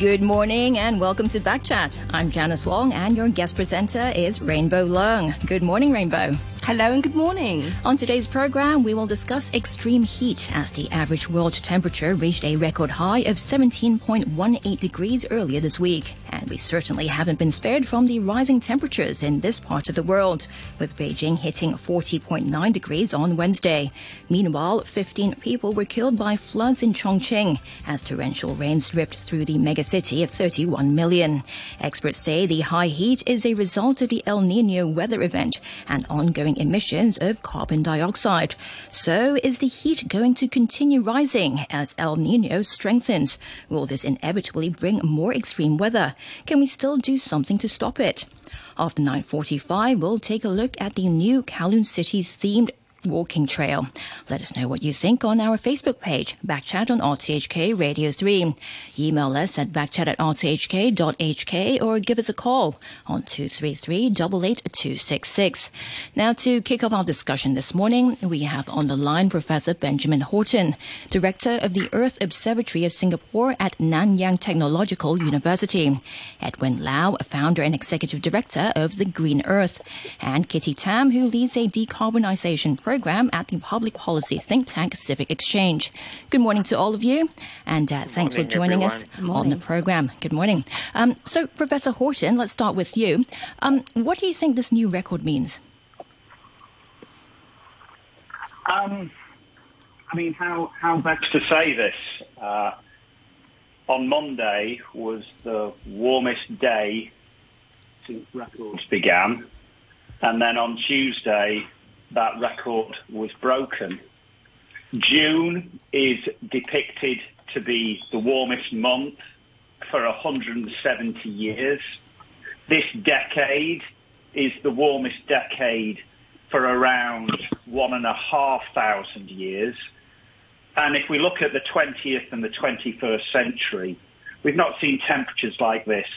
Good morning and welcome to Backchat. I'm Janice Wong and your guest presenter is Rainbow Leung. Good morning, Rainbow. Hello and good morning. On today's program, we will discuss extreme heat as the average world temperature reached a record high of 17.18 degrees earlier this week. We certainly haven't been spared from the rising temperatures in this part of the world, with Beijing hitting 40.9 degrees on Wednesday. Meanwhile, 15 people were killed by floods in Chongqing as torrential rains ripped through the megacity of 31 million. Experts say the high heat is a result of the El Nino weather event and ongoing emissions of carbon dioxide. So is the heat going to continue rising as El Nino strengthens? Will this inevitably bring more extreme weather? Can we still do something to stop it? After 9.45, we'll take a look at the new Kowloon City themed walking trail. Let us know what you think on our Facebook page, Backchat on RTHK Radio 3. Email us at backchat at rthk.hk or give us a call on 233-88266. Now to kick off our discussion this morning, we have on the line Professor Benjamin Horton, Director of the Earth Observatory of Singapore at Nanyang Technological University, Edwin Lau, a founder and executive director of the Green Earth, and Kitty Tam, who leads a decarbonization program program at the public policy think tank Civic Exchange. Good morning to all of you, and uh, thanks morning, for joining everyone. us on the program. Good morning. Um, so, Professor Horton, let's start with you. Um, what do you think this new record means? Um, I mean, how, how best to say this? Uh, on Monday was the warmest day since records began. And then on Tuesday, that record was broken. June is depicted to be the warmest month for 170 years. This decade is the warmest decade for around one and a half thousand years. And if we look at the 20th and the 21st century, we've not seen temperatures like this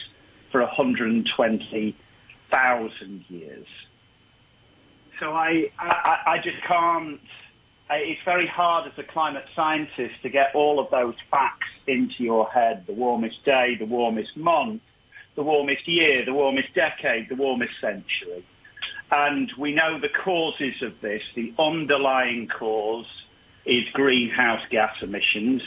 for 120,000 years. So I, I, I just can't, it's very hard as a climate scientist to get all of those facts into your head. The warmest day, the warmest month, the warmest year, the warmest decade, the warmest century. And we know the causes of this. The underlying cause is greenhouse gas emissions.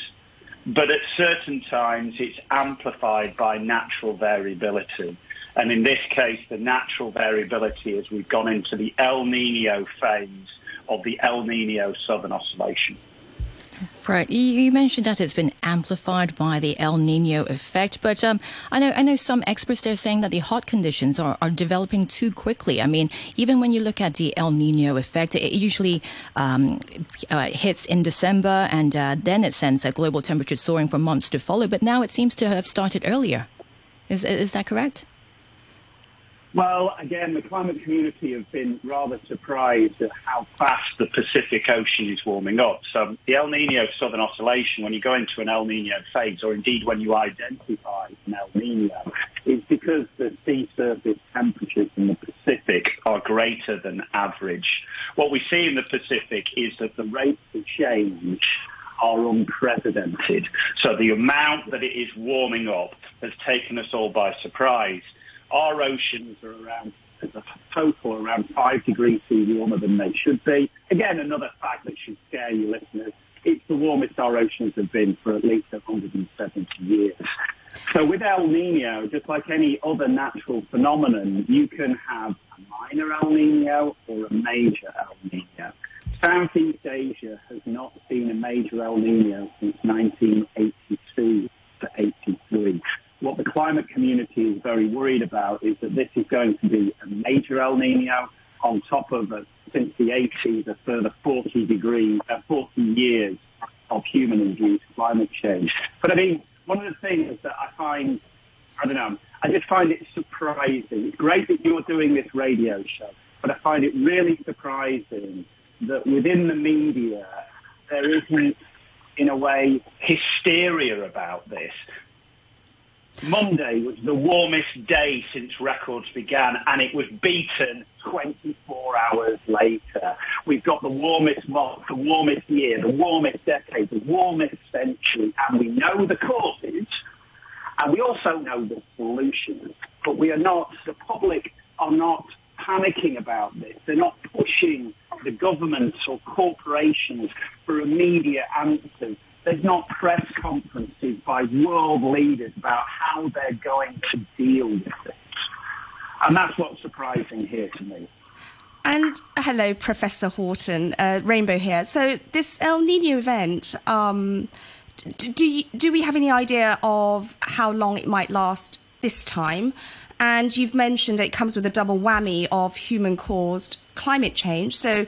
But at certain times, it's amplified by natural variability. And in this case, the natural variability as we've gone into the El Nino phase of the El Nino Southern Oscillation. Right. You, you mentioned that it's been amplified by the El Nino effect, but um, I know I know some experts they're saying that the hot conditions are, are developing too quickly. I mean, even when you look at the El Nino effect, it usually um, uh, hits in December, and uh, then it sends a global temperature soaring for months to follow. But now it seems to have started earlier. Is is that correct? Well, again, the climate community have been rather surprised at how fast the Pacific Ocean is warming up. So the El Nino Southern Oscillation, when you go into an El Nino phase, or indeed when you identify an El Nino, is because the sea surface temperatures in the Pacific are greater than average. What we see in the Pacific is that the rates of change are unprecedented. So the amount that it is warming up has taken us all by surprise our oceans are around, as a total, around five degrees C warmer than they should be. Again, another fact that should scare you listeners. It's the warmest our oceans have been for at least 170 years. So with El Nino, just like any other natural phenomenon, you can have a minor El Nino or a major El Nino. Southeast Asia has not seen a major El Nino since 1982 to 83 what the climate community is very worried about is that this is going to be a major El Nino on top of, a, since the 80s, a further 40 degrees, uh, 40 years of human-induced climate change. But I mean, one of the things that I find, I don't know, I just find it surprising. It's great that you're doing this radio show, but I find it really surprising that within the media, there isn't, in a way, hysteria about this. Monday was the warmest day since records began, and it was beaten 24 hours later. We've got the warmest month, the warmest year, the warmest decade, the warmest century, and we know the causes. And we also know the solutions, but we are not, the public are not panicking about this. They're not pushing the governments or corporations for immediate answers. There's not press conferences by world leaders about how they're going to deal with this. And that's what's surprising here to me. And hello, Professor Horton, uh, Rainbow here. So this El Nino event, um, do, you, do we have any idea of how long it might last this time? And you've mentioned it comes with a double whammy of human caused climate change. So,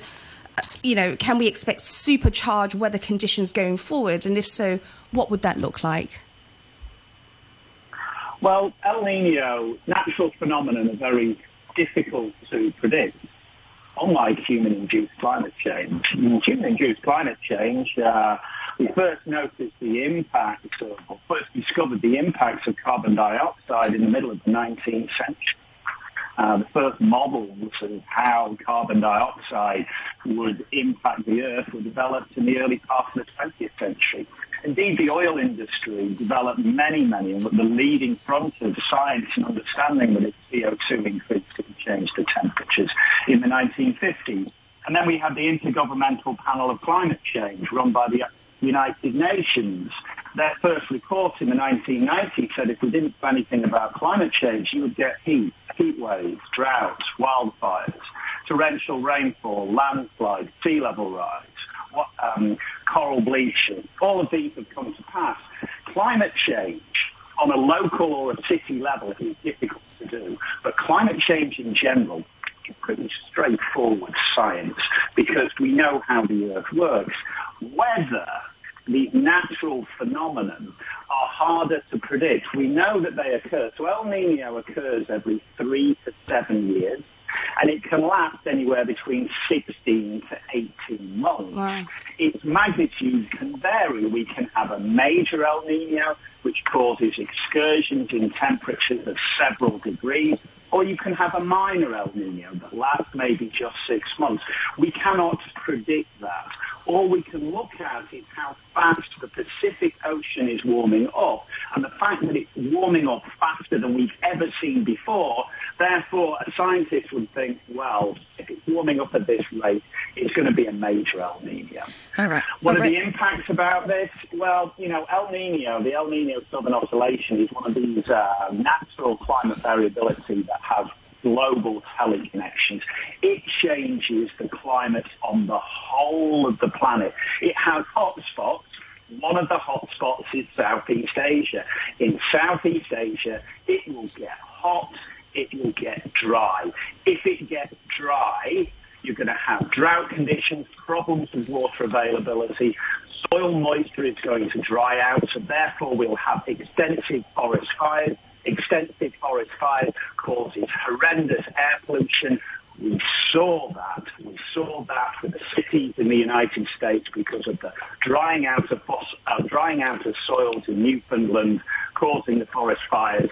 you know, can we expect supercharged weather conditions going forward? And if so, what would that look like? Well, El Nino, natural phenomenon are very difficult to predict, unlike human-induced climate change. Human-induced climate change, uh, we first noticed the impact of, or first discovered the impacts of carbon dioxide in the middle of the 19th century. Uh, the first models of how carbon dioxide would impact the Earth were developed in the early part of the 20th century. Indeed, the oil industry developed many, many, and the leading front of science and understanding that its CO2 increase could change the temperatures in the 1950s. And then we had the Intergovernmental Panel of Climate Change run by the United Nations. Their first report in the 1990s said if we didn't do anything about climate change, you would get heat, heat waves, droughts, wildfires, torrential rainfall, landslides, sea level rise, um, coral bleaching. All of these have come to pass. Climate change on a local or a city level is difficult to do, but climate change in general is pretty straightforward science because we know how the Earth works. Whether these natural phenomena are harder to predict. We know that they occur. So El Nino occurs every three to seven years and it can last anywhere between 16 to 18 months. Wow. Its magnitude can vary. We can have a major El Nino, which causes excursions in temperatures of several degrees, or you can have a minor El Nino that lasts maybe just six months. We cannot predict that. All we can look at is how fast the Pacific Ocean is warming up, and the fact that it's warming up faster than we've ever seen before Therefore, a scientist would think, well, if it's warming up at this rate, it's going to be a major El Nino. All right. What All are the impacts about this? Well, you know, El Nino, the El Nino Southern Oscillation is one of these uh, natural climate variability that have global teleconnections. It changes the climate on the whole of the planet. It has hotspots. One of the hotspots is Southeast Asia. In Southeast Asia, it will get hot it will get dry. If it gets dry, you're going to have drought conditions, problems with water availability, soil moisture is going to dry out, so therefore we'll have extensive forest fires. Extensive forest fires causes horrendous air pollution. We saw that. We saw that with the cities in the United States because of the drying out of, uh, drying out of soils in Newfoundland, causing the forest fires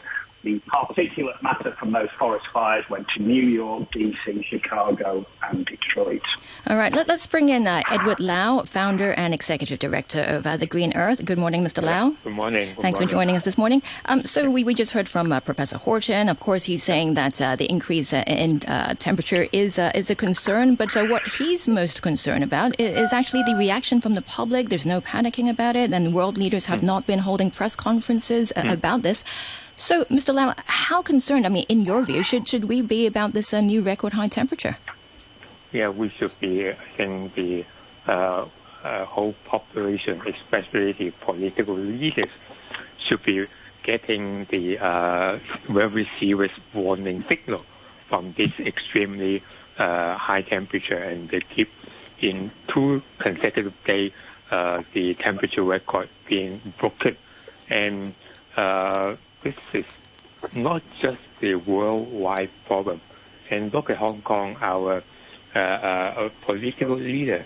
the particulate matter from those forest fires went to New York, DC, Chicago, and Detroit. All right, let, us bring in uh, Edward Lau, founder and executive director of uh, the Green Earth. Good morning, Mr. Lau. Good morning. Thanks morning. for joining us this morning. Um, so we, we just heard from uh, Professor Horton. Of course, he's saying that uh, the increase uh, in uh, temperature is is a concern, but what he's most concerned about is, is, actually the reaction from the public. There's no panicking about it, and world leaders have mm. not been holding press conferences mm. about this. So, Mr. Lau, how concerned, I mean, in your view, should, should we be about this uh, new record high temperature? Yeah, we should be. I think the uh, uh, whole population, especially the political leaders, should be getting the uh, very serious warning signal from this extremely uh, high temperature, and they keep in two consecutive days uh, the temperature record being broken, and this is not just a worldwide problem. And look at Hong Kong, our uh, uh, political leader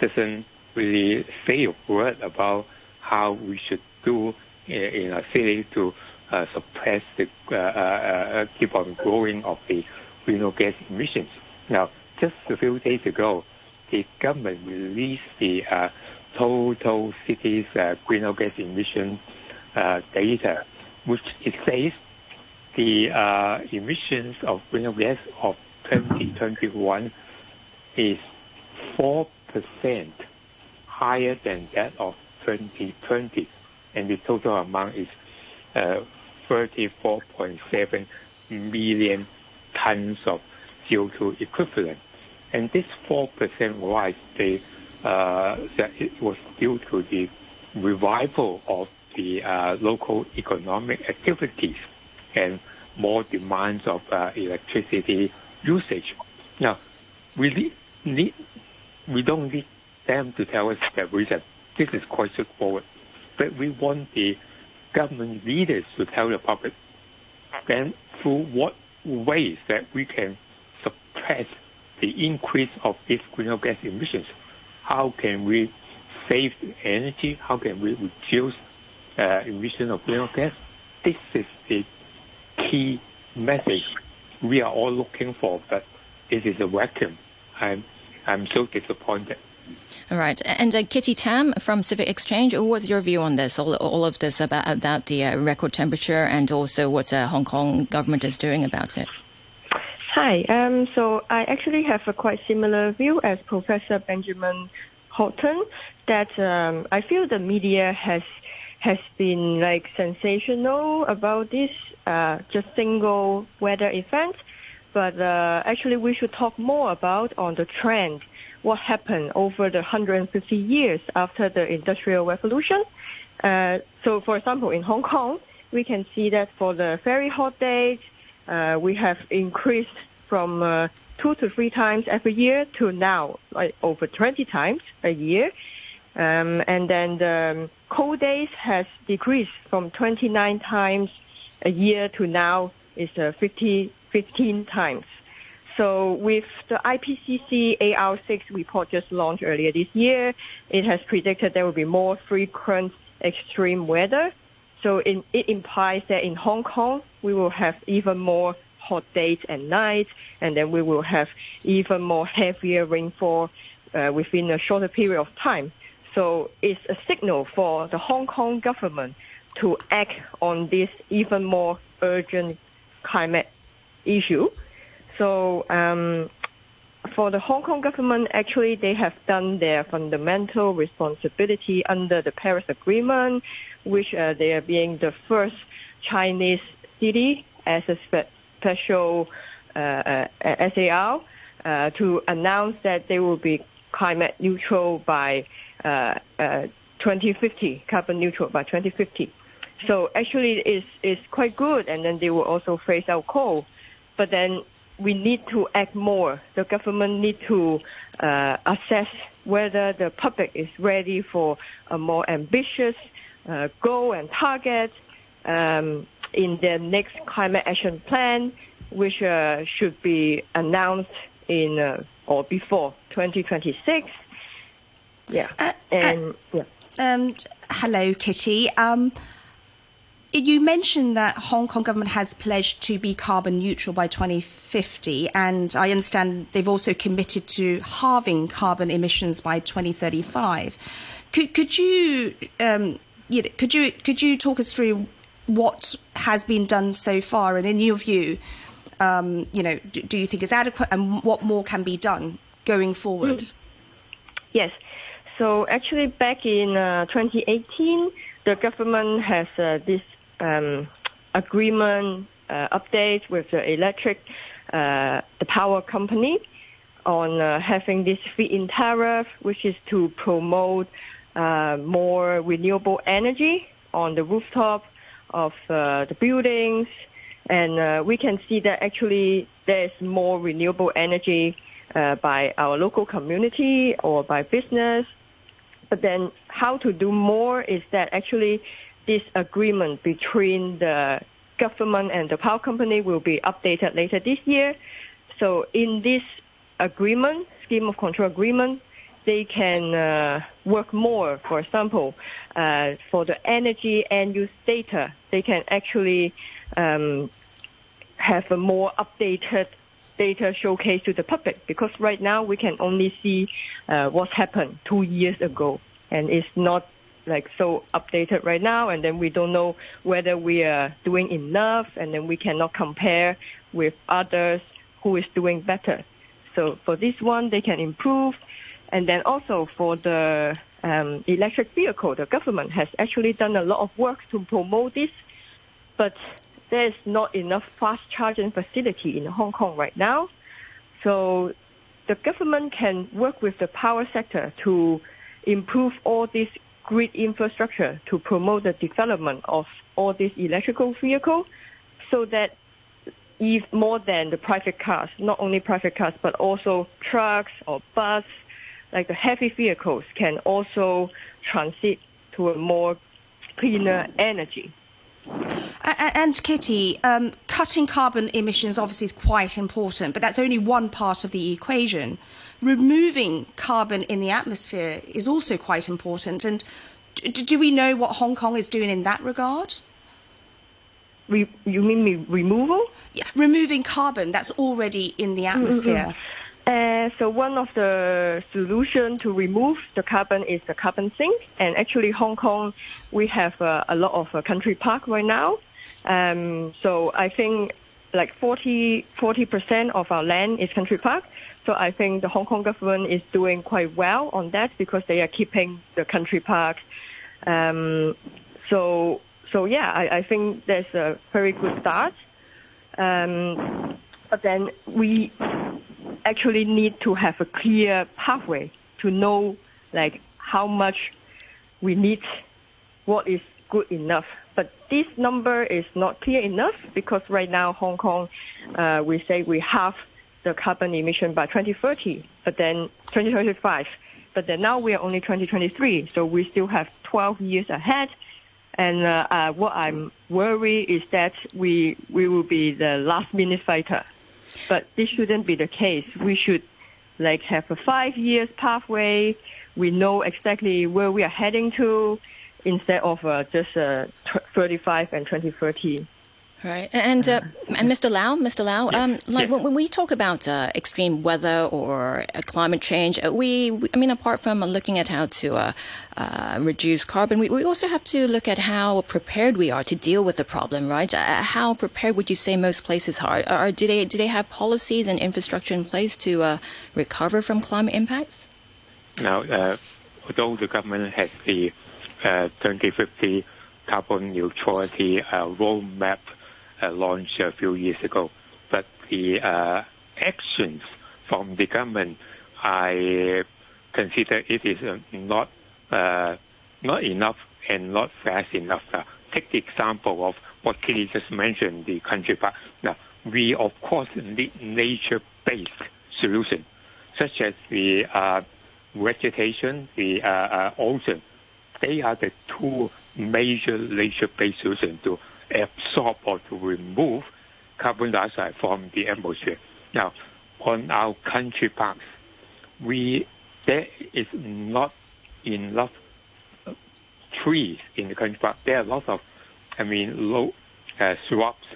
doesn't really say a word about how we should do in a city to uh, suppress the uh, uh, keep on growing of the greenhouse gas emissions. Now, just a few days ago, the government released the total city's greenhouse gas emission data which it says the uh, emissions of greenhouse gas of 2021 is 4% higher than that of 2020, and the total amount is uh, 34.7 million tons of CO2 equivalent. And this 4% rise, they, uh, it was due to the revival of the uh, local economic activities and more demands of uh, electricity usage. Now, we need, we don't need them to tell us the reason. This is quite straightforward. But we want the government leaders to tell the public then through what ways that we can suppress the increase of these greenhouse gas emissions. How can we save energy? How can we reduce uh, emission of greenhouse gas? This is the key message we are all looking for, but this is a vacuum. I'm, I'm so disappointed. All right. And uh, Kitty Tam from Civic Exchange, what's your view on this, all, all of this about, about the uh, record temperature and also what uh, Hong Kong government is doing about it? Hi. Um, so I actually have a quite similar view as Professor Benjamin Horton that um, I feel the media has has been like sensational about this uh, just single weather event, but uh, actually we should talk more about on the trend what happened over the 150 years after the Industrial Revolution. Uh, so, for example, in Hong Kong, we can see that for the very hot days, uh, we have increased from uh, two to three times every year to now like over 20 times a year. Um, and then the cold days has decreased from 29 times a year to now is uh, 50, 15 times. So with the IPCC AR6 report just launched earlier this year, it has predicted there will be more frequent extreme weather. So in, it implies that in Hong Kong, we will have even more hot days and nights, and then we will have even more heavier rainfall uh, within a shorter period of time. So it's a signal for the Hong Kong government to act on this even more urgent climate issue. So um, for the Hong Kong government, actually, they have done their fundamental responsibility under the Paris Agreement, which uh, they are being the first Chinese city as a spe- special uh, uh, SAR uh, to announce that they will be climate neutral by 2050, carbon neutral by 2050. So actually, it's, it's quite good, and then they will also phase out coal. But then we need to act more. The government need to uh, assess whether the public is ready for a more ambitious uh, goal and target um, in the next climate action plan, which uh, should be announced in uh, or before 2026. Yeah, Uh, and yeah. Um, hello, Kitty. Um, you mentioned that Hong Kong government has pledged to be carbon neutral by 2050, and I understand they've also committed to halving carbon emissions by 2035. Could, could you, um, you know, could you could you talk us through what has been done so far, and in your view, um, you know, do, do, you think is adequate, and what more can be done going forward? Yes. So actually, back in uh, 2018, the government has uh, this um, agreement uh, update with the electric, uh, the power company on uh, having this feed-in tariff, which is to promote uh, more renewable energy on the rooftop of uh, the buildings. And uh, we can see that actually there's more renewable energy by our local community or by business. But then how to do more is that actually this agreement between the government and the power company will be updated later this year. So in this agreement, scheme of control agreement, they can uh, work more. For example, uh, for the energy and use data, they can actually um, have a more updated data showcase to the public because right now we can only see uh, what happened two years ago. And it's not like so updated right now, and then we don't know whether we are doing enough, and then we cannot compare with others who is doing better. So for this one, they can improve, and then also for the um, electric vehicle, the government has actually done a lot of work to promote this, but there's not enough fast charging facility in Hong Kong right now. So the government can work with the power sector to improve all this grid infrastructure to promote the development of all these electrical vehicles so that if more than the private cars, not only private cars, but also trucks or bus, like the heavy vehicles can also transit to a more cleaner energy. And Kitty, um, cutting carbon emissions obviously is quite important, but that's only one part of the equation. Removing carbon in the atmosphere is also quite important. And do we know what Hong Kong is doing in that regard? Re- you mean removal? Yeah, removing carbon that's already in the atmosphere. Uh, so one of the solution to remove the carbon is the carbon sink. And actually, Hong Kong, we have uh, a lot of uh, country park right now. Um, so I think like 40 percent of our land is country park. So I think the Hong Kong government is doing quite well on that because they are keeping the country park. Um, so so yeah, I, I think that's a very good start. Um, but then we actually need to have a clear pathway to know like how much we need, what is good enough. But this number is not clear enough because right now Hong Kong, uh, we say we have the carbon emission by 2030, but then 2025. But then now we are only 2023, so we still have 12 years ahead. And uh, uh, what I'm worried is that we we will be the last minute fighter. But this shouldn't be the case. We should like have a five years pathway. We know exactly where we are heading to instead of uh, just uh, 35 and 2030. Right, and uh, and Mr. Lau, Mr. Lau, um, like when, when, we talk about uh, extreme weather or uh, climate change, uh, we, we, I mean, apart from looking at how to uh, uh, reduce carbon, we, we also have to look at how prepared we are to deal with the problem, right? how prepared would you say most places are? Or do they do they have policies and infrastructure in place to recover from climate impacts? Now, although the government has the 2050 carbon neutrality roadmap uh, launched a few years ago. But the uh, actions from the government, I consider it is uh, not uh, not enough and not fast enough. Uh, take the example of what Kitty just mentioned, the country park. Now, we of course need nature-based solution, such as the uh, vegetation, the ocean. They are the two major nature-based solutions to absorb or to remove carbon dioxide from the atmosphere. Now, on our country parks, we there is not enough uh, trees in the country park. There are lots of, I mean, low uh, shrubs,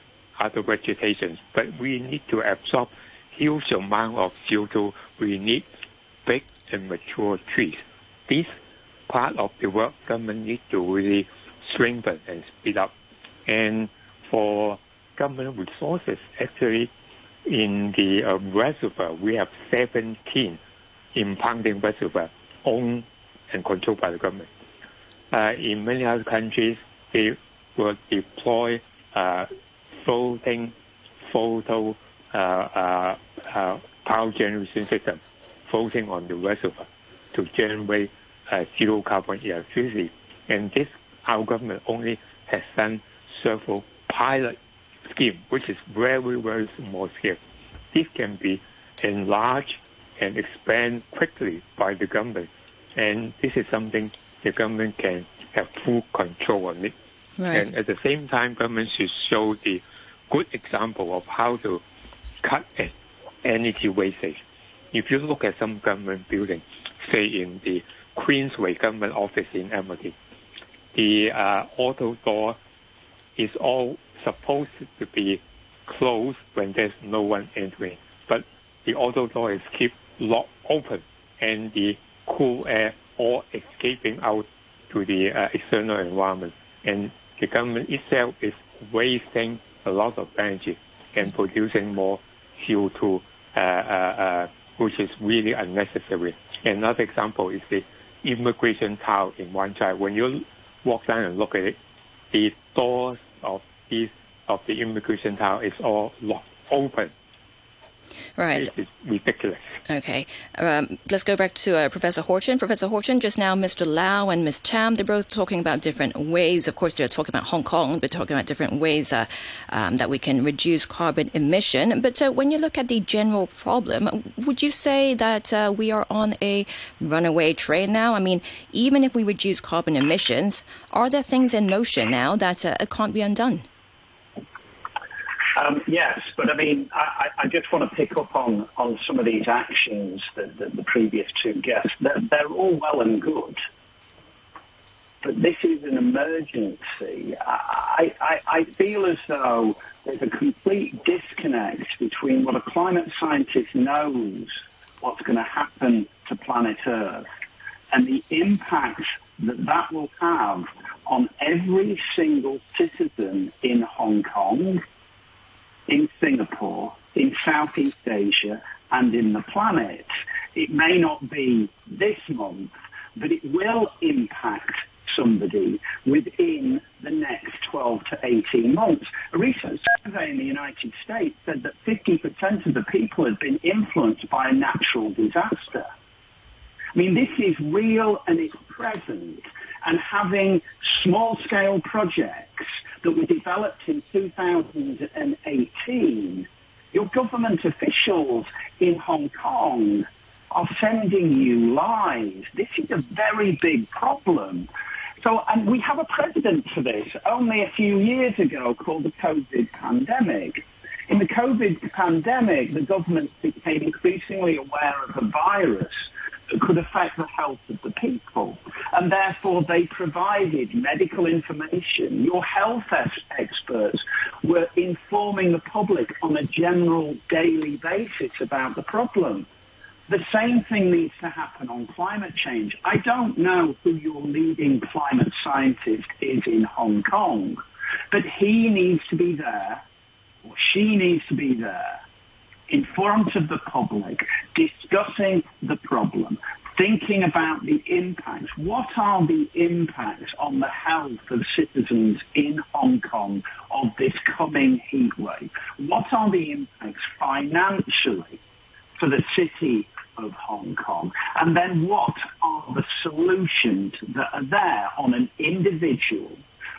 other vegetations, but we need to absorb huge amount of CO2. We need big and mature trees. This part of the work government needs to really strengthen and speed up. And for government resources, actually, in the uh, reservoir, we have 17 impounding reservoirs owned and controlled by the government. Uh, in many other countries, they will deploy uh, floating photo uh, uh, uh, power generation system floating on the reservoir to generate zero carbon electricity. And this, our government only has done several pilot scheme, which is very, very small scale. This can be enlarged and expand quickly by the government. And this is something the government can have full control on it. Right. And at the same time, government should show the good example of how to cut energy wastage. If you look at some government building, say in the Queensway government office in Admiralty, the uh, auto door is all supposed to be closed when there's no one entering. But the auto door is kept locked open and the cool air all escaping out to the uh, external environment. And the government itself is wasting a lot of energy and producing more CO2, uh, uh, uh, which is really unnecessary. Another example is the immigration tower in Wan Chai. When you walk down and look at it, the doors of these of the immigration tower is all locked open. Right. It's ridiculous. Okay. Um, let's go back to uh, Professor Horton. Professor Horton, just now Mr. Lau and Ms. Tam, they're both talking about different ways. Of course, they're talking about Hong Kong, but talking about different ways uh, um, that we can reduce carbon emission. But uh, when you look at the general problem, would you say that uh, we are on a runaway train now? I mean, even if we reduce carbon emissions, are there things in motion now that uh, can't be undone? Um, yes, but I mean, I, I, just want to pick up on, on some of these actions that, that the previous two guests. They're, they're, all well and good, but this is an emergency. I, I, I feel as though there's a complete disconnect between what a climate scientist knows what's going to happen to planet Earth and the impact that that will have on every single citizen in Hong Kong in Singapore, in Southeast Asia, and in the planet. It may not be this month, but it will impact somebody within the next 12 to 18 months. A recent survey in the United States said that 50% of the people had been influenced by a natural disaster. I mean, this is real and it's present and having small-scale projects that were developed in 2018, your government officials in Hong Kong are sending you lies. This is a very big problem. So, and we have a precedent for this only a few years ago called the COVID pandemic. In the COVID pandemic, the government became increasingly aware of the virus could affect the health of the people. And therefore, they provided medical information. Your health experts were informing the public on a general daily basis about the problem. The same thing needs to happen on climate change. I don't know who your leading climate scientist is in Hong Kong, but he needs to be there, or she needs to be there, in front of the public, discussing the problem, thinking about the impacts. What are the impacts on the health of citizens in Hong Kong of this coming heat wave? What are the impacts financially for the city of Hong Kong? And then what are the solutions that are there on an individual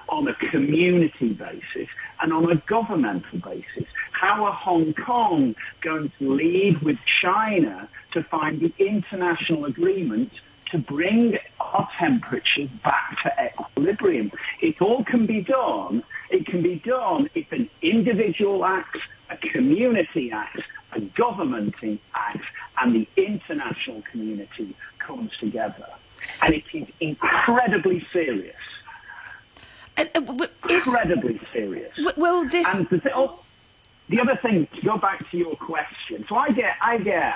on a community basis and on a governmental basis. How are Hong Kong going to lead with China to find the international agreement to bring our temperatures back to equilibrium? It all can be done. It can be done if an individual acts, a community acts, a government acts, and the international community comes together. And it is incredibly serious uh, uh, incredibly serious. Will this? And the, oh, the other thing, to go back to your question, so I get, I get,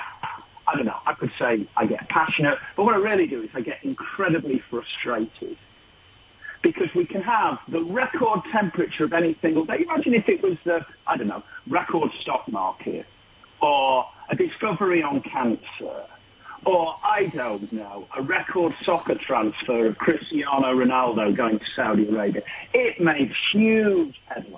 I don't know, I could say I get passionate, but what I really do is I get incredibly frustrated because we can have the record temperature of any single day. Imagine if it was the, I don't know, record stock market or a discovery on cancer or I don't know, a record soccer transfer of Cristiano Ronaldo going to Saudi Arabia. It made huge headlines.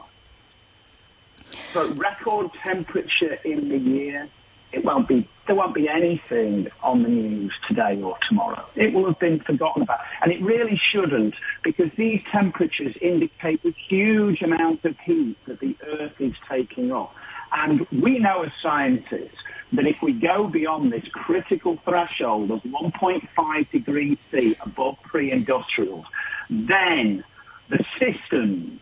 But record temperature in the year, it won't be, there won't be anything on the news today or tomorrow. It will have been forgotten about. And it really shouldn't because these temperatures indicate the huge amount of heat that the Earth is taking off. And we know as scientists that if we go beyond this critical threshold of 1.5 degrees C above pre-industrial, then the systems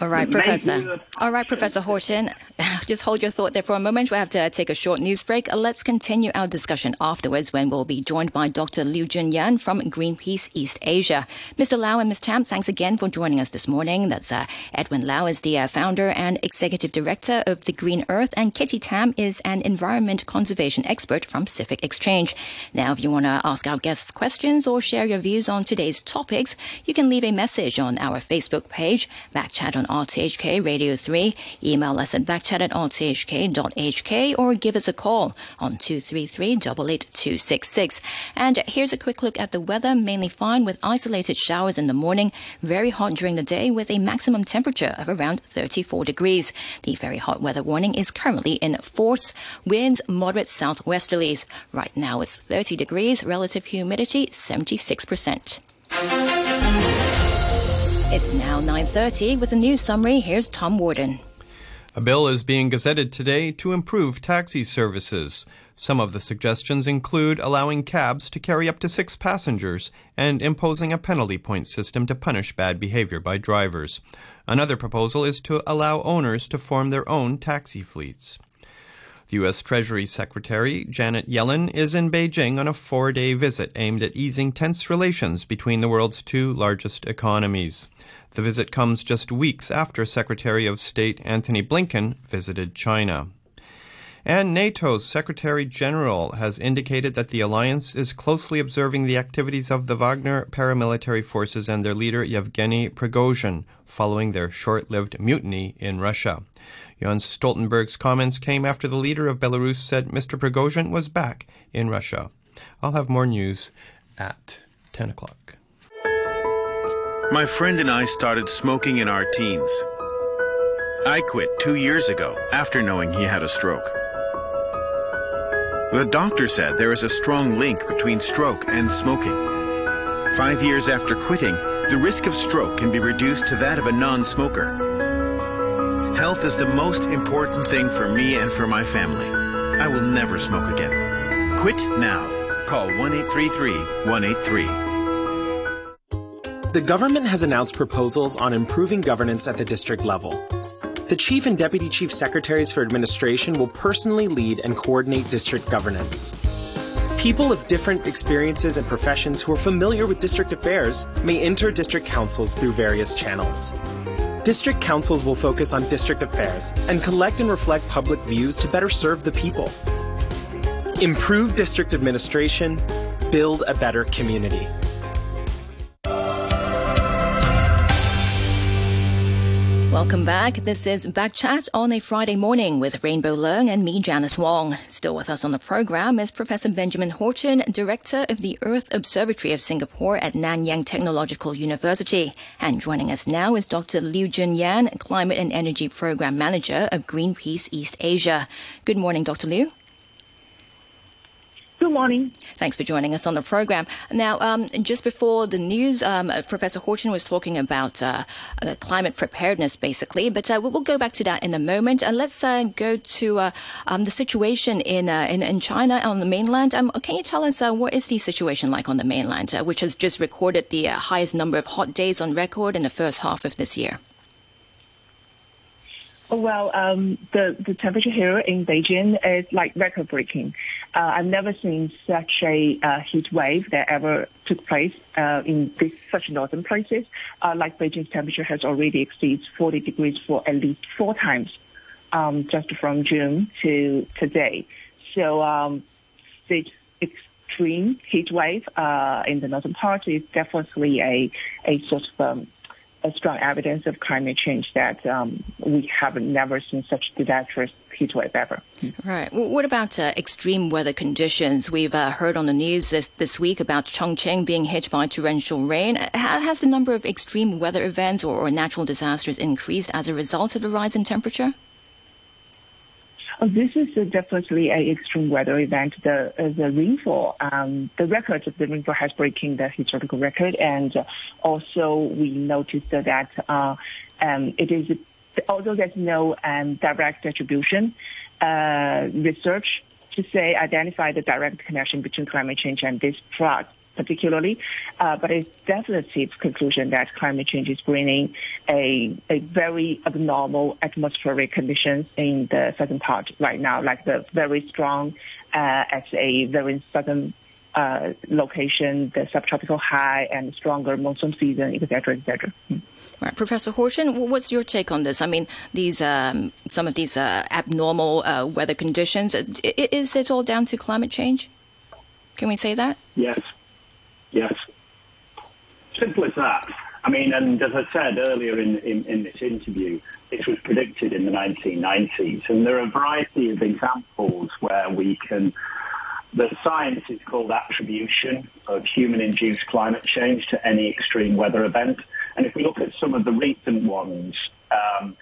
All right, Professor. All right, Professor Horton. Just hold your thought there for a moment. We have to take a short news break. Let's continue our discussion afterwards when we'll be joined by Dr. Liu Junyan from Greenpeace East Asia. Mr. Lau and Ms. Tam, thanks again for joining us this morning. That's uh, Edwin Lau is the uh, founder and executive director of the Green Earth, and Kitty Tam is an environment conservation expert from Civic Exchange. Now, if you want to ask our guests questions or share your views on today's topics, you can leave a message on our Facebook page, Backchat on RTHK Radio 3, email us at backchat at rthk.hk, or give us a call on 233 88266. And here's a quick look at the weather, mainly fine with isolated showers in the morning, very hot during the day with a maximum temperature of around 34 degrees. The very hot weather warning is currently in force. Winds moderate southwesterlies. Right now it's 30 degrees, relative humidity 76%. It's now 9:30 with a news summary. Here's Tom Warden. A bill is being gazetted today to improve taxi services. Some of the suggestions include allowing cabs to carry up to six passengers and imposing a penalty point system to punish bad behavior by drivers. Another proposal is to allow owners to form their own taxi fleets. U.S. Treasury Secretary Janet Yellen is in Beijing on a four day visit aimed at easing tense relations between the world's two largest economies. The visit comes just weeks after Secretary of State Antony Blinken visited China. And NATO's Secretary General has indicated that the alliance is closely observing the activities of the Wagner paramilitary forces and their leader Yevgeny Prigozhin following their short lived mutiny in Russia. Jens Stoltenberg's comments came after the leader of Belarus said Mr. Prigozhin was back in Russia. I'll have more news at 10 o'clock. My friend and I started smoking in our teens. I quit two years ago after knowing he had a stroke. The doctor said there is a strong link between stroke and smoking. Five years after quitting, the risk of stroke can be reduced to that of a non smoker. Health is the most important thing for me and for my family. I will never smoke again. Quit now. Call 1 833 183. The government has announced proposals on improving governance at the district level. The Chief and Deputy Chief Secretaries for Administration will personally lead and coordinate district governance. People of different experiences and professions who are familiar with district affairs may enter district councils through various channels. District councils will focus on district affairs and collect and reflect public views to better serve the people. Improve district administration, build a better community. Welcome back. This is Back Chat on a Friday morning with Rainbow Leung and me, Janice Wong. Still with us on the program is Professor Benjamin Horton, Director of the Earth Observatory of Singapore at Nanyang Technological University. And joining us now is Dr. Liu Junyan, Climate and Energy Program Manager of Greenpeace East Asia. Good morning, Dr. Liu. Good morning. Thanks for joining us on the program. Now, um, just before the news, um, uh, Professor Horton was talking about uh, uh, climate preparedness, basically, but uh, we'll go back to that in a moment. Uh, let's uh, go to um, the situation in, in, in China on the mainland. Um, can you tell us what is the situation like on the mainland, which has just recorded the highest number of hot days on record in the first half of this year? Well, um, the the temperature here in Beijing is like record breaking. Uh, I've never seen such a uh, heat wave that ever took place uh, in this, such northern places. Uh, like Beijing's temperature has already exceeded 40 degrees for at least four times, um, just from June to today. So um, this extreme heat wave uh, in the northern part is definitely a a sort of um, a strong evidence of climate change that um, we have never seen such disastrous heat wave ever. Right. Well, what about uh, extreme weather conditions? We've uh, heard on the news this, this week about Chongqing being hit by torrential rain. Has the number of extreme weather events or, or natural disasters increased as a result of the rise in temperature? Oh, this is definitely an extreme weather event. The uh, the rainfall, um, the record of the rainfall has breaking the historical record, and also we noticed that uh, um, it is although there's no um, direct attribution, uh, research to say identify the direct connection between climate change and this flood particularly, uh, but it's definitive conclusion that climate change is bringing a, a very abnormal atmospheric conditions in the southern part right now, like the very strong uh, at a very southern uh, location, the subtropical high and stronger monsoon season, etc., etc. Right. Professor Horton, what's your take on this? I mean, these um, some of these uh, abnormal uh, weather conditions, is it all down to climate change? Can we say that? Yes. Yes. Simple as that. I mean, and as I said earlier in, in, in, this interview, this was predicted in the 1990s, and there are a variety of examples where we can. The science is called attribution of human-induced climate change to any extreme weather event. And if we look at some of the recent ones, um,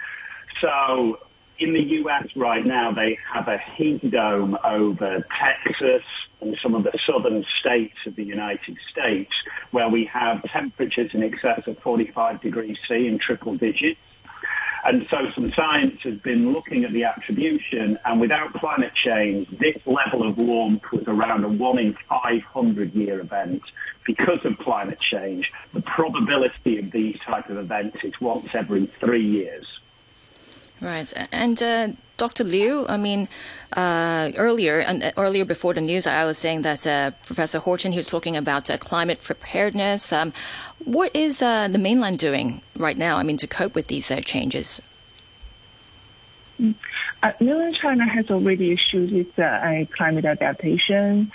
so in the US right now, they have a heat dome over Texas and some of the southern states of the United States where we have temperatures in excess of 45 degrees C in triple digits. And so some science has been looking at the attribution and without climate change, this level of warmth was around a one in 500 year event. Because of climate change, the probability of these type of events is once every three years. Right, and uh, Dr. Liu, I mean, uh, earlier and uh, earlier before the news, I was saying that uh, Professor Horton he was talking about uh, climate preparedness. Um, what is uh, the mainland doing right now? I mean, to cope with these changes. Mm. mainland China has already issued its climate adaptation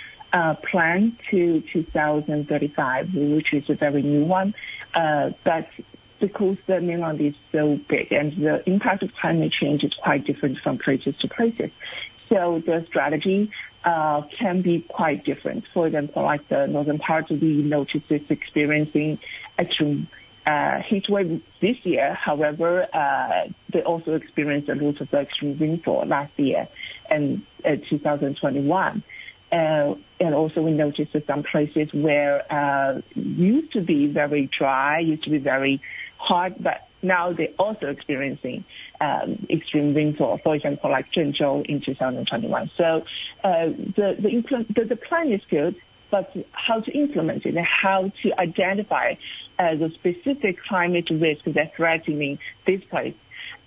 plan to 2035, which is a very new one. but because the mainland is so big and the impact of climate change is quite different from places to places. So the strategy uh, can be quite different. For example, like the northern part, we noticed it's experiencing extreme uh, heat wave this year. However, uh, they also experienced a lot of extreme rainfall last year and uh, 2021. Uh, and also we noticed that some places where uh, used to be very dry, used to be very hot, but now they're also experiencing um, extreme rainfall, for example, like Zhengzhou in 2021. So uh, the, the, the, the, plan is good, but how to implement it and how to identify uh, the specific climate risk that threatening this place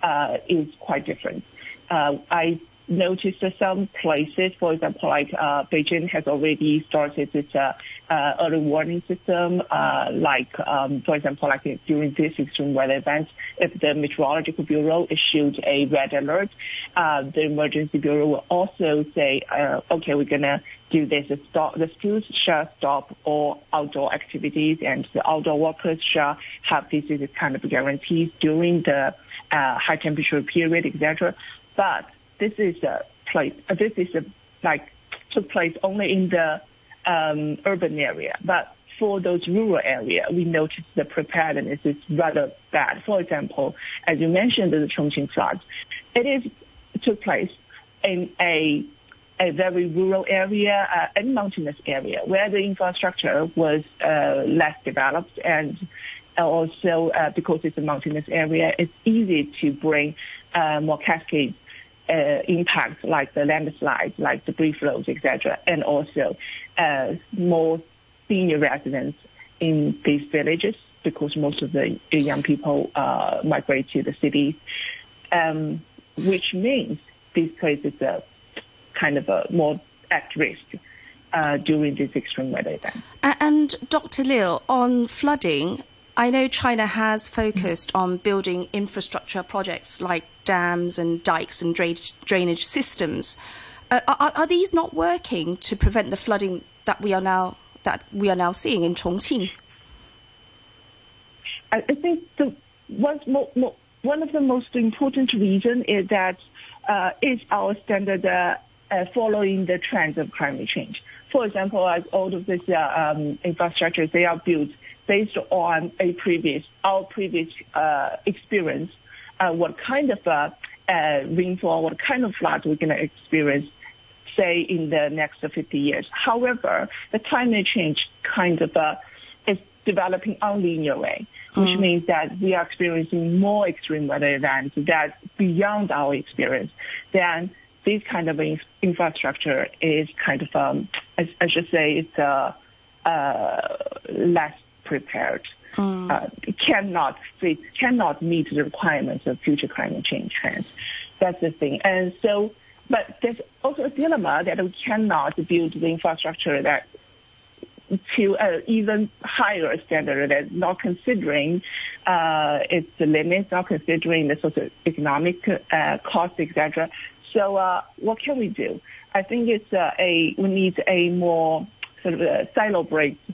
uh, is quite different. Uh, I noticed that some places, for example, like uh, Beijing has already started its uh, uh, early warning system, uh, like, um, for example, like during this extreme weather event, if the Meteorological Bureau issued a red alert, uh, the Emergency Bureau will also say, uh, okay, we're going to do this. Stop, the schools shall stop all outdoor activities and the outdoor workers shall have these kind of guarantees during the high temperature period, etc. But this is a place, uh, this is a, like took place only in the um, urban area. But for those rural area, we noticed the preparedness is rather bad. For example, as you mentioned, the Chongqing floods, it is took place in a a very rural area uh, and mountainous area where the infrastructure was uh, less developed and also uh, because it's a mountainous area, it's easy to bring uh, more cascades uh, impacts like the landslides, like debris flows, etc., and also uh, more senior residents in these villages because most of the young people uh, migrate to the cities, um, which means these places are kind of a more at risk uh, during this extreme weather event. And Dr. Liu, on flooding, I know China has focused on building infrastructure projects like dams and dikes and drainage, drainage systems. Uh, are, are, these not working to prevent the flooding that we are now that we are now seeing in Chongqing? I, think the one, one of the most important reasons is that uh, is our standard uh, uh, following the trends of climate change. For example, like all of these uh, um, infrastructures, they are built based on a previous, our previous uh, experience, uh, what kind of uh, uh rainfall, what kind of flood we're going to experience, say, in the next 50 years. However, the climate change kind of uh, is developing on linear way, which mm. means that we are experiencing more extreme weather events that beyond our experience. Then this kind of infrastructure is kind of, um, I, I should say, it's a uh, less prepared. Mm. Uh, cannot fit, cannot meet the requirements of future climate change trends. That's the thing. And so, but there's also a dilemma that we cannot build the infrastructure that to an even higher standard that not considering uh, its limits, not considering the socio-economic uh, cost, etc. So uh, what can we do? I think it's uh, a we need a more sort of a silo break uh,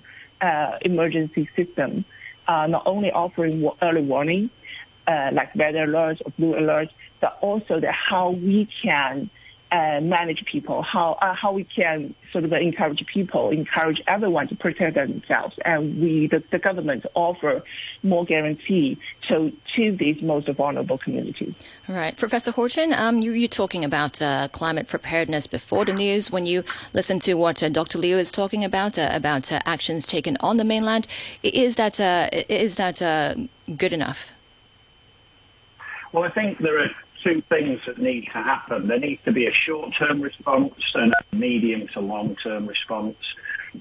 emergency system, uh, not only offering early warning, like weather alerts or blue alerts, but also the how we can uh, manage people, how uh, how we can sort of encourage people, encourage everyone to protect themselves, and we the, the government offer more guarantee to to these most vulnerable communities. All right, Professor Horton, um, you, you're talking about uh, climate preparedness before the news. When you listen to what uh, Dr. Liu is talking about uh, about uh, actions taken on the mainland, is that is that good enough? Well, I think there are two things that need to happen. There needs to be a short-term response and a medium to long-term response.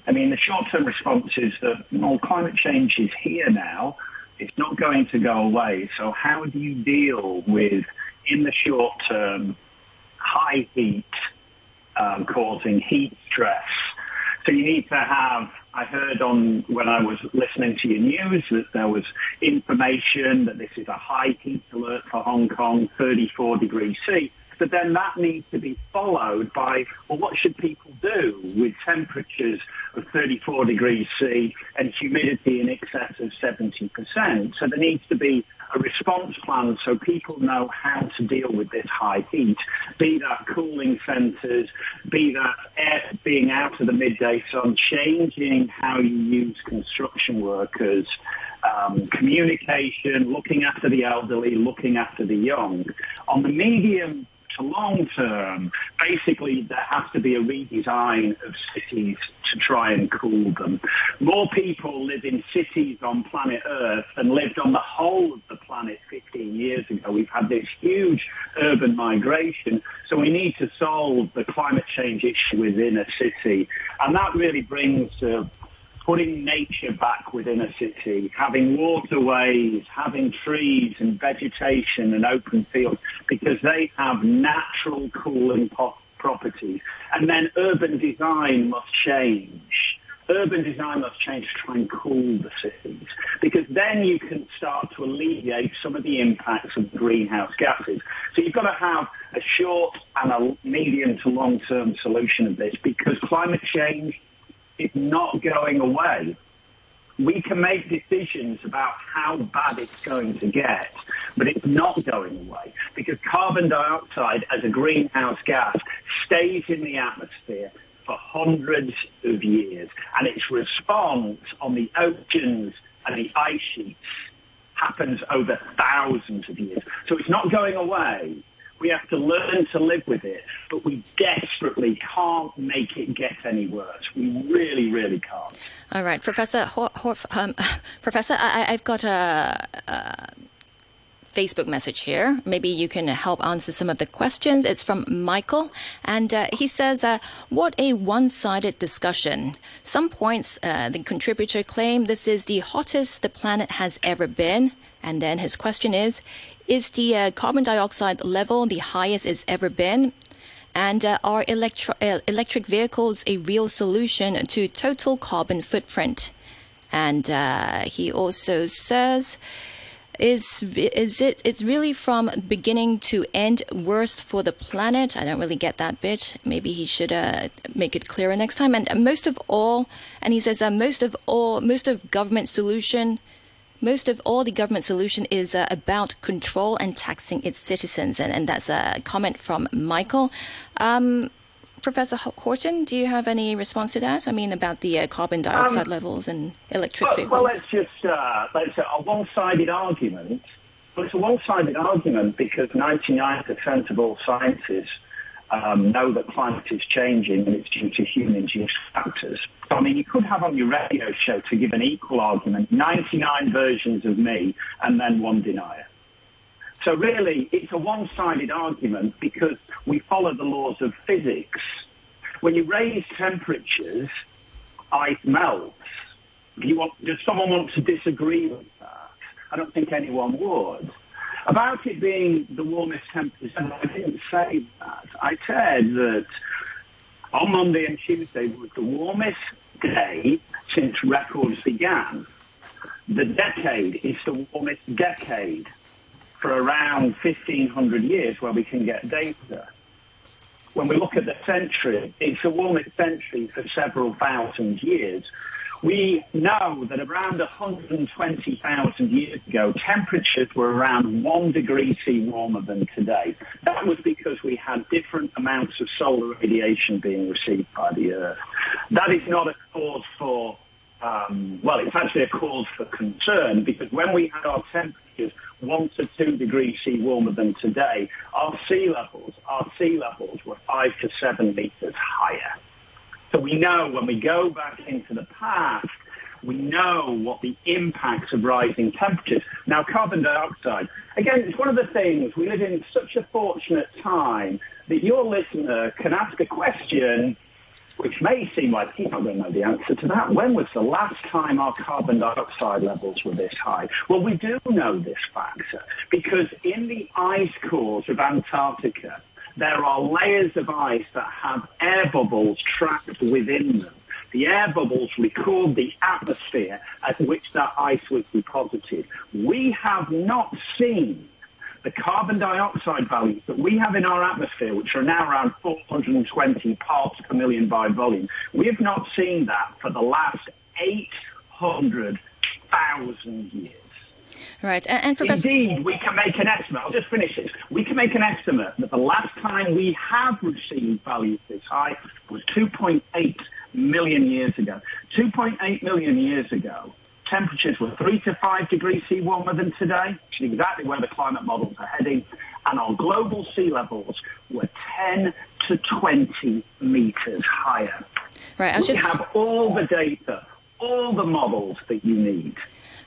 I mean, the short-term response is that climate change is here now. It's not going to go away. So how do you deal with, in the short term, high heat um, causing heat stress? So you need to have I heard on when I was listening to your news that there was information that this is a high heat alert for Hong Kong, 34 degrees C. But then that needs to be followed by, well, what should people do with temperatures of 34 degrees C and humidity in excess of 70%? So there needs to be a response plan so people know how to deal with this high heat, be that cooling centres, be that air, being out of the midday sun, changing how you use construction workers, um, communication, looking after the elderly, looking after the young. On the medium to long term, basically there has to be a redesign of cities to try and cool them. More people live in cities on planet Earth than lived on the whole of the planet 15 years ago. We've had this huge urban migration, so we need to solve the climate change issue within a city. And that really brings uh, putting nature back within a city, having waterways, having trees and vegetation and open fields, because they have natural cooling po- properties. And then urban design must change. Urban design must change to try and cool the cities, because then you can start to alleviate some of the impacts of greenhouse gases. So you've got to have a short and a medium to long-term solution of this, because climate change it's not going away. We can make decisions about how bad it's going to get, but it's not going away because carbon dioxide as a greenhouse gas stays in the atmosphere for hundreds of years and its response on the oceans and the ice sheets happens over thousands of years. So it's not going away. We have to learn to live with it, but we desperately can't make it get any worse. We really, really can't. All right, Professor. um, Professor, I, have got a, a. Facebook message here. Maybe you can help answer some of the questions. It's from Michael, and uh, he says, uh, "What a one-sided discussion. Some points uh, the contributor claim this is the hottest the planet has ever been, and then his question is, is the uh, carbon dioxide level the highest it's ever been? And uh, are electro- uh, electric vehicles a real solution to total carbon footprint? And uh, he also says, is is it it's really from beginning to end worst for the planet i don't really get that bit maybe he should uh, make it clearer next time and most of all and he says uh, most of all most of government solution most of all the government solution is uh, about control and taxing its citizens. And, and that's a comment from Michael. Um, Professor Horton, do you have any response to that? I mean, about the uh, carbon dioxide um, levels and electric well, vehicles. Well, let's just uh, let's a one-sided argument. Well, it's a one-sided argument because 99% of all scientists um, know that climate is changing and it's due to human-induced factors. So, I mean, you could have on your radio show to give an equal argument 99 versions of me and then one denier. So really, it's a one-sided argument because we follow the laws of physics. When you raise temperatures, ice melts. You want, does someone want to disagree with that? I don't think anyone would. About it being the warmest temperature, I didn't say that. I said that on Monday and Tuesday was the warmest day since records began. The decade is the warmest decade for around 1500 years where we can get data. When we look at the century, it's the warmest century for several thousand years. We know that around 120,000 years ago, temperatures were around one degree C warmer than today. That was because we had different amounts of solar radiation being received by the Earth. That is not a cause for, um, well, it's actually a cause for concern because when we had our temperatures one to two degrees C warmer than today, our sea levels, our sea levels were five to seven meters higher. So we know when we go back into the past, we know what the impacts of rising temperatures. Now, carbon dioxide, again, it's one of the things, we live in such a fortunate time that your listener can ask a question which may seem like he's not going to know the answer to that. When was the last time our carbon dioxide levels were this high? Well, we do know this factor because in the ice cores of Antarctica, there are layers of ice that have air bubbles trapped within them. The air bubbles record the atmosphere at which that ice was deposited. We have not seen the carbon dioxide values that we have in our atmosphere, which are now around 420 parts per million by volume. We have not seen that for the last 800,000 years. Right, and, and Professor... Indeed, we can make an estimate. I'll just finish this. We can make an estimate that the last time we have received values this high was 2.8 million years ago. 2.8 million years ago, temperatures were 3 to 5 degrees C warmer than today, which is exactly where the climate models are heading, and our global sea levels were 10 to 20 meters higher. Right, I was we just... have all the data, all the models that you need.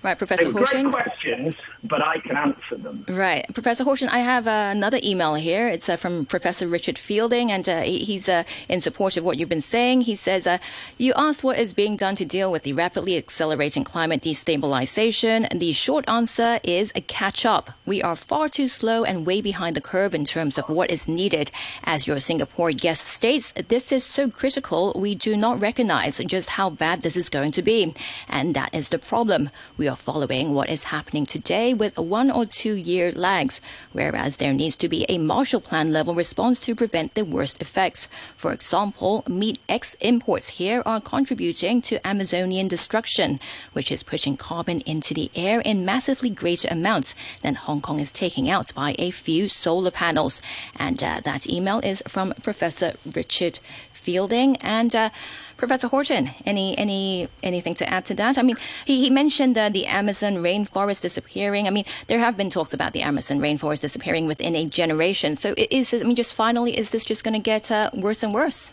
Right, Professor Horton. Great questions, but I can answer them. Right, Professor Horton. I have uh, another email here. It's uh, from Professor Richard Fielding, and uh, he's uh, in support of what you've been saying. He says, uh, "You asked what is being done to deal with the rapidly accelerating climate destabilization. And the short answer is a catch up. We are far too slow and way behind the curve in terms of what is needed. As your Singapore guest states, this is so critical. We do not recognize just how bad this is going to be, and that is the problem. We are following what is happening today with one or two year lags, whereas there needs to be a Marshall Plan level response to prevent the worst effects. For example, meat ex imports here are contributing to Amazonian destruction, which is pushing carbon into the air in massively greater amounts than Hong Kong is taking out by a few solar panels. And uh, that email is from Professor Richard Fielding and uh, Professor Horton. Any any anything to add to that? I mean, he, he mentioned uh, the Amazon rainforest disappearing. I mean, there have been talks about the Amazon rainforest disappearing within a generation. So is I mean, just finally, is this just going to get uh, worse and worse?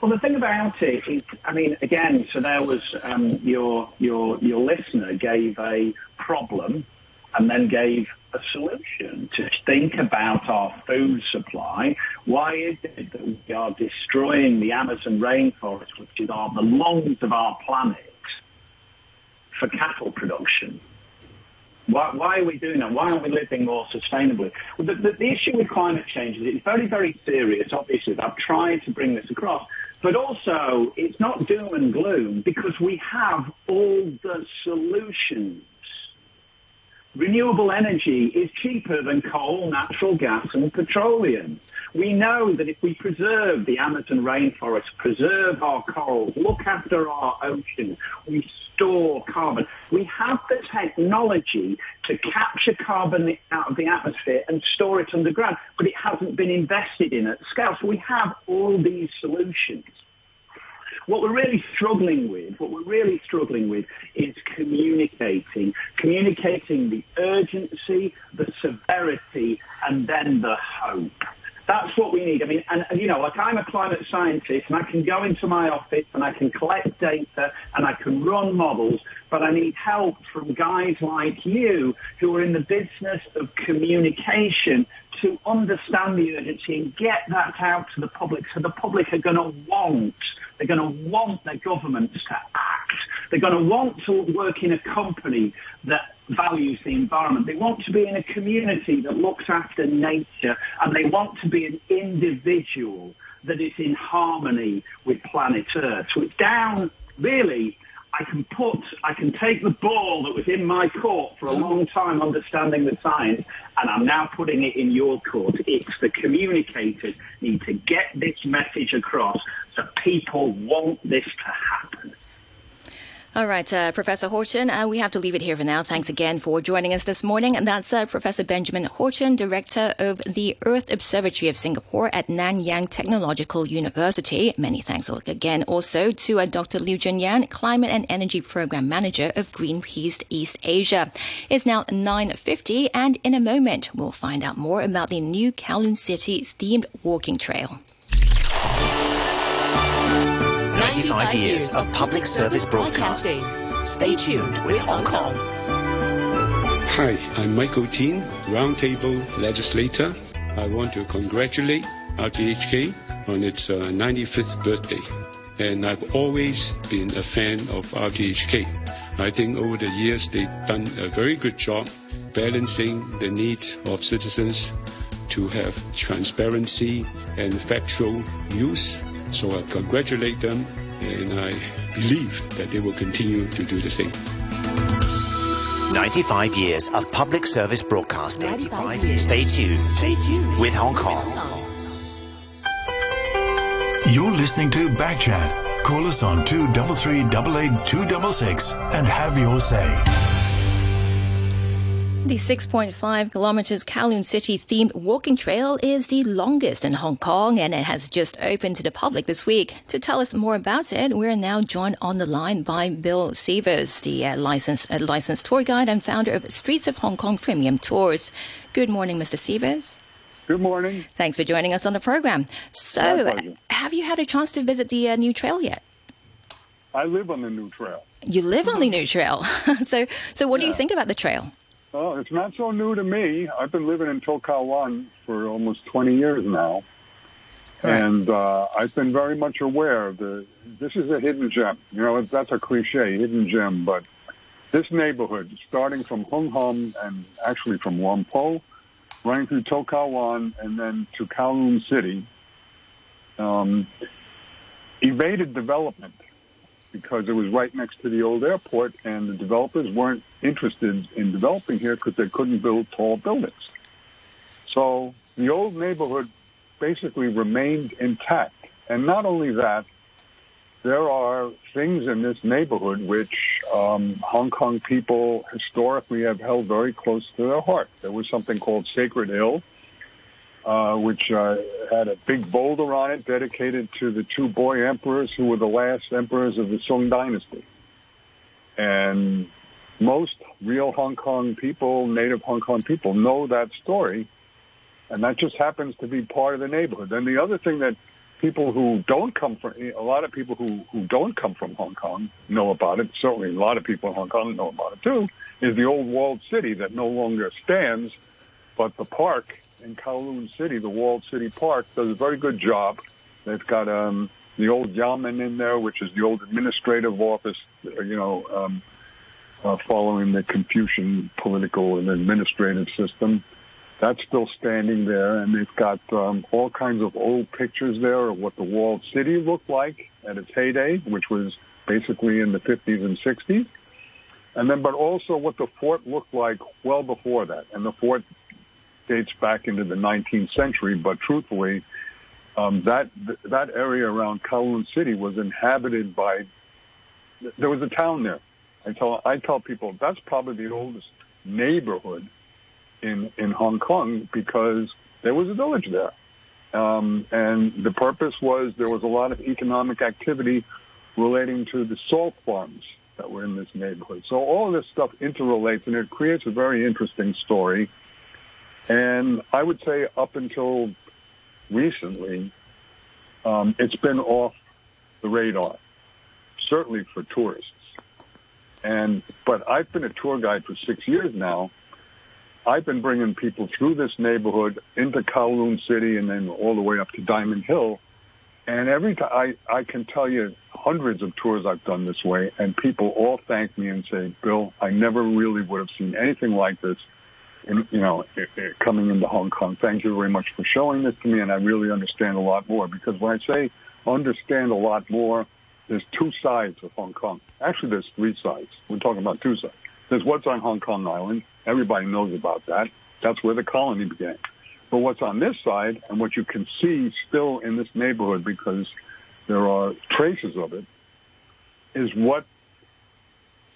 Well, the thing about it is, I mean, again, so there was um, your your your listener gave a problem and then gave a solution to think about our food supply. Why is it that we are destroying the Amazon rainforest, which is our, the lungs of our planet, for cattle production? Why, why, are we doing that? Why aren't we living more sustainably? Well, the, the, the, issue with climate change is it's very, very serious, obviously. I've tried to bring this across. But also, it's not doom and gloom because we have all the solutions. Renewable energy is cheaper than coal, natural gas and petroleum. We know that if we preserve the Amazon rainforest, preserve our corals, look after our oceans, we store carbon. We have the technology to capture carbon out of the atmosphere and store it underground, but it hasn't been invested in at scale. So we have all these solutions. What we're really struggling with, what we're really struggling with is communicating, communicating the urgency, the severity, and then the hope. That's what we need. I mean, and, and, you know, like I'm a climate scientist and I can go into my office and I can collect data and I can run models, but I need help from guys like you who are in the business of communication to understand the urgency and get that out to the public. So the public are going to want, they're going to want their governments to act. They're going to want to work in a company that values the environment. They want to be in a community that looks after nature and they want to be an individual that is in harmony with planet Earth. So it's down really I can put, I can take the ball that was in my court for a long time understanding the science, and I'm now putting it in your court. It's the communicators need to get this message across so people want this to happen. All right, uh, Professor Horton, uh, we have to leave it here for now. Thanks again for joining us this morning. And that's uh, Professor Benjamin Horton, Director of the Earth Observatory of Singapore at Nanyang Technological University. Many thanks again also to uh, Dr. Liu Junyan, Climate and Energy Program Manager of Greenpeace East Asia. It's now 9.50 and in a moment we'll find out more about the new Kowloon City themed walking trail. 95 years of public service broadcasting. Stay tuned with Hong Kong. Hi, I'm Michael Tien, Roundtable Legislator. I want to congratulate RTHK on its uh, 95th birthday. And I've always been a fan of RTHK. I think over the years they've done a very good job balancing the needs of citizens to have transparency and factual news. So I congratulate them and I believe that they will continue to do the same. 95 years of public service broadcasting. 95 years. Stay tuned. Stay tuned with Hong Kong. You're listening to Backchat. Call us on 233 266 and have your say. The 6.5 kilometers Kowloon City themed walking trail is the longest in Hong Kong and it has just opened to the public this week. To tell us more about it, we're now joined on the line by Bill Sievers, the uh, licensed, uh, licensed tour guide and founder of Streets of Hong Kong Premium Tours. Good morning, Mr. Sievers. Good morning. Thanks for joining us on the program. So, have you had a chance to visit the uh, new trail yet? I live on the new trail. You live on the new trail. so, so what yeah. do you think about the trail? Well, it's not so new to me. I've been living in To Kao for almost 20 years now. Right. And uh, I've been very much aware that this is a hidden gem. You know, that's a cliche, hidden gem. But this neighborhood, starting from Hung Hom and actually from Whampoa, running through To Kao and then to Kowloon City, um, evaded development because it was right next to the old airport, and the developers weren't interested in developing here because they couldn't build tall buildings. So the old neighborhood basically remained intact. And not only that, there are things in this neighborhood which um, Hong Kong people historically have held very close to their heart. There was something called Sacred Hill, uh, which uh, had a big boulder on it dedicated to the two boy emperors who were the last emperors of the Song dynasty. And most real Hong Kong people, native Hong Kong people, know that story. And that just happens to be part of the neighborhood. And the other thing that people who don't come from, a lot of people who, who don't come from Hong Kong know about it, certainly a lot of people in Hong Kong know about it too, is the old walled city that no longer stands, but the park in Kowloon City, the Walled City Park, does a very good job. They've got um, the old Yamen in there, which is the old administrative office, you know, um, uh, following the Confucian political and administrative system. That's still standing there, and they've got um, all kinds of old pictures there of what the walled city looked like at its heyday, which was basically in the 50s and 60s. And then, but also what the fort looked like well before that. And the fort dates back into the 19th century, but truthfully, um, that that area around Kowloon City was inhabited by. There was a town there. I tell I tell people that's probably the oldest neighborhood in in Hong Kong because there was a village there, um, and the purpose was there was a lot of economic activity relating to the salt farms that were in this neighborhood. So all of this stuff interrelates, and it creates a very interesting story and I would say up until recently, um, it's been off the radar, certainly for tourists. And but I've been a tour guide for six years now. I've been bringing people through this neighborhood into Kowloon City and then all the way up to Diamond Hill. And every time I, I can tell you hundreds of tours I've done this way, and people all thank me and say, "Bill, I never really would have seen anything like this." In, you know, it, it, coming into Hong Kong. Thank you very much for showing this to me, and I really understand a lot more. Because when I say understand a lot more, there's two sides of Hong Kong. Actually, there's three sides. We're talking about two sides. There's what's on Hong Kong Island. Everybody knows about that. That's where the colony began. But what's on this side and what you can see still in this neighborhood because there are traces of it is what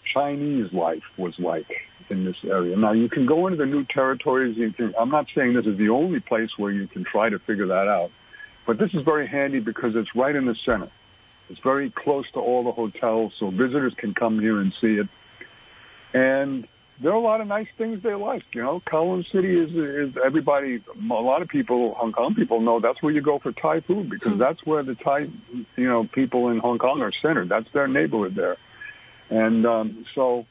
Chinese life was like in this area. Now you can go into the new territories. Can, I'm not saying this is the only place where you can try to figure that out, but this is very handy because it's right in the center. It's very close to all the hotels, so visitors can come here and see it. And there are a lot of nice things they like. You know, Kowloon City is is everybody. A lot of people, Hong Kong people, know that's where you go for Thai food because that's where the Thai, you know, people in Hong Kong are centered. That's their neighborhood there, and um, so.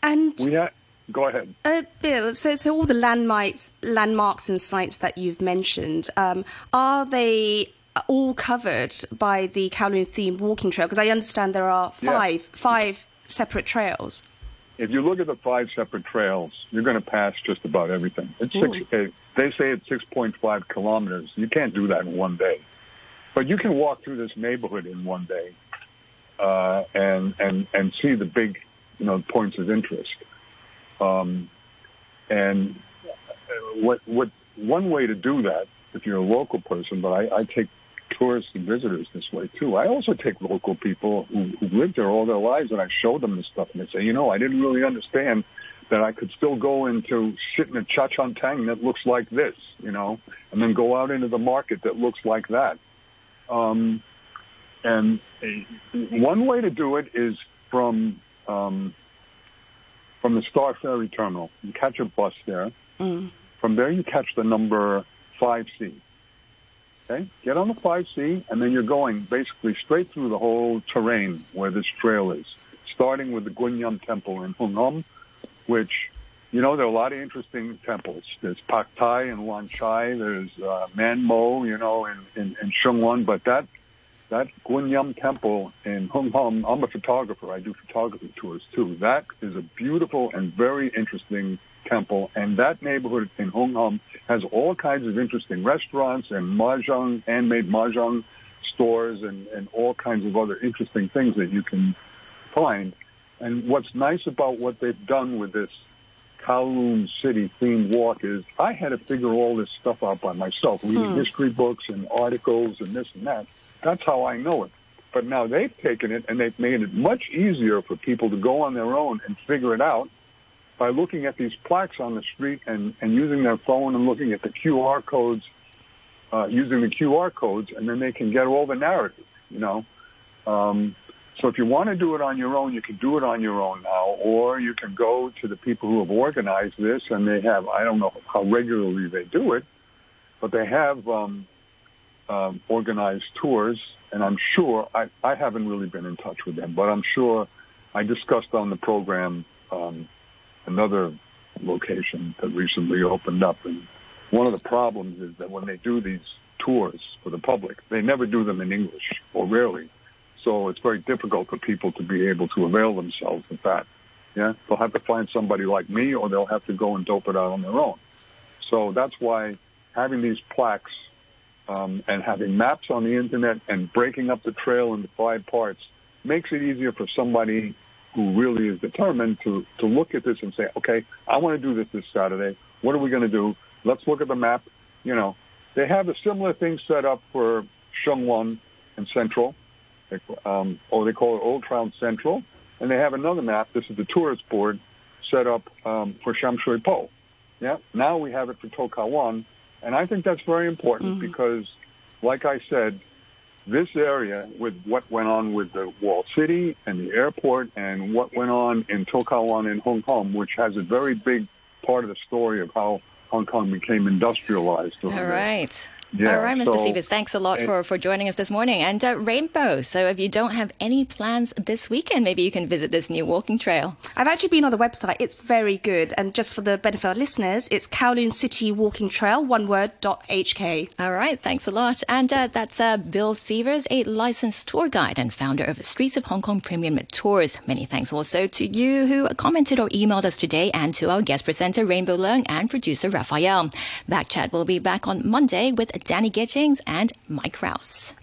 And we ha- go ahead. Uh, Bill, so, so all the landmarks, landmarks and sites that you've mentioned, um, are they all covered by the Kowloon themed walking trail? Because I understand there are five Yeah. five separate trails. If you look at the five separate trails, you're going to pass just about everything. It's six, uh, they say it's 6.5 kilometers. You can't do that in one day, but you can walk through this neighborhood in one day uh, and and and see the big, you know, points of interest. Um, and uh, what what one way to do that, if you're a local person, but I, I take tourists and visitors this way too. I also take local people who, who've lived there all their lives, and I show them this stuff, and they say, you know, I didn't really understand that I could still go into sit in a cha tang that looks like this, you know, and then go out into the market that looks like that. Um, and one way to do it is from um, from the Star Ferry Terminal. You catch a bus there. Mm. From there, you catch the number 5C. Okay? Get on the 5C, and then you're going basically straight through the whole terrain where this trail is, starting with the Kwun Yam Temple in Hung Hom, which, you know, there are a lot of interesting temples. There's Pak Tai and Wan Chai. There's uh, Man Mo, you know, in, in, in Wan. But that that Kwun Yam Temple in Hung Hom, I'm a photographer. I do photography tours too. That is a beautiful and very interesting temple. And that neighborhood in Hung Hom has all kinds of interesting restaurants and mahjong, handmade mahjong stores and, and all kinds of other interesting things that you can find. And what's nice about what they've done with this Kowloon City themed walk is I had to figure all this stuff out by myself, reading Hmm. history books and articles and this and that. That's how I know it. But now they've taken it and they've made it much easier for people to go on their own and figure it out by looking at these plaques on the street and, and using their phone and looking at the QR codes, uh, using the QR codes, and then they can get all the narrative, you know. Um, so if you want to do it on your own, you can do it on your own now, or you can go to the people who have organized this, and they have, I don't know how regularly they do it, but they have um, um, organized tours, and I'm sure, I, I haven't really been in touch with them, but I'm sure I discussed on the program um, another location that recently opened up, and one of the problems is that when they do these tours for the public, they never do them in English, or rarely. So it's very difficult for people to be able to avail themselves of that. Yeah, they'll have to find somebody like me, or they'll have to go and dope it out on their own. So that's why having these plaques um, and having maps on the internet and breaking up the trail into five parts makes it easier for somebody who really is determined to to look at this and say, okay, I want to do this this Saturday. What are we going to do? Let's look at the map. You know, they have a similar thing set up for Sheung Wan and Central, um, or they call it Old Town Central, and they have another map. This is the tourist board set up um, for Sham Shui Po. Yeah, now we have it for To Kwa Wan, and I think that's very important because, like I said, this area with what went on with the walled city and the airport and what went on in To Kwa Wan and Hong Kong, which has a very big part of the story of how Hong Kong became industrialized. All right. Yeah, All right, Mr. so Stevens, thanks a lot for, for joining us this morning. And uh, Rainbow, so if you don't have any plans this weekend, maybe you can visit this new walking trail. I've actually been on the website. It's very good. And just for the benefit of listeners, it's Kowloon City Walking Trail, one word, dot HK. All right, thanks a lot. And uh, that's uh, Bill Sievers, a licensed tour guide and founder of Streets of Hong Kong Premium Tours. Many thanks also to you who commented or emailed us today and to our guest presenter Rainbow Leung and producer Raphael. Backchat will be back on Monday with Danny Gittings and Mike Rowse.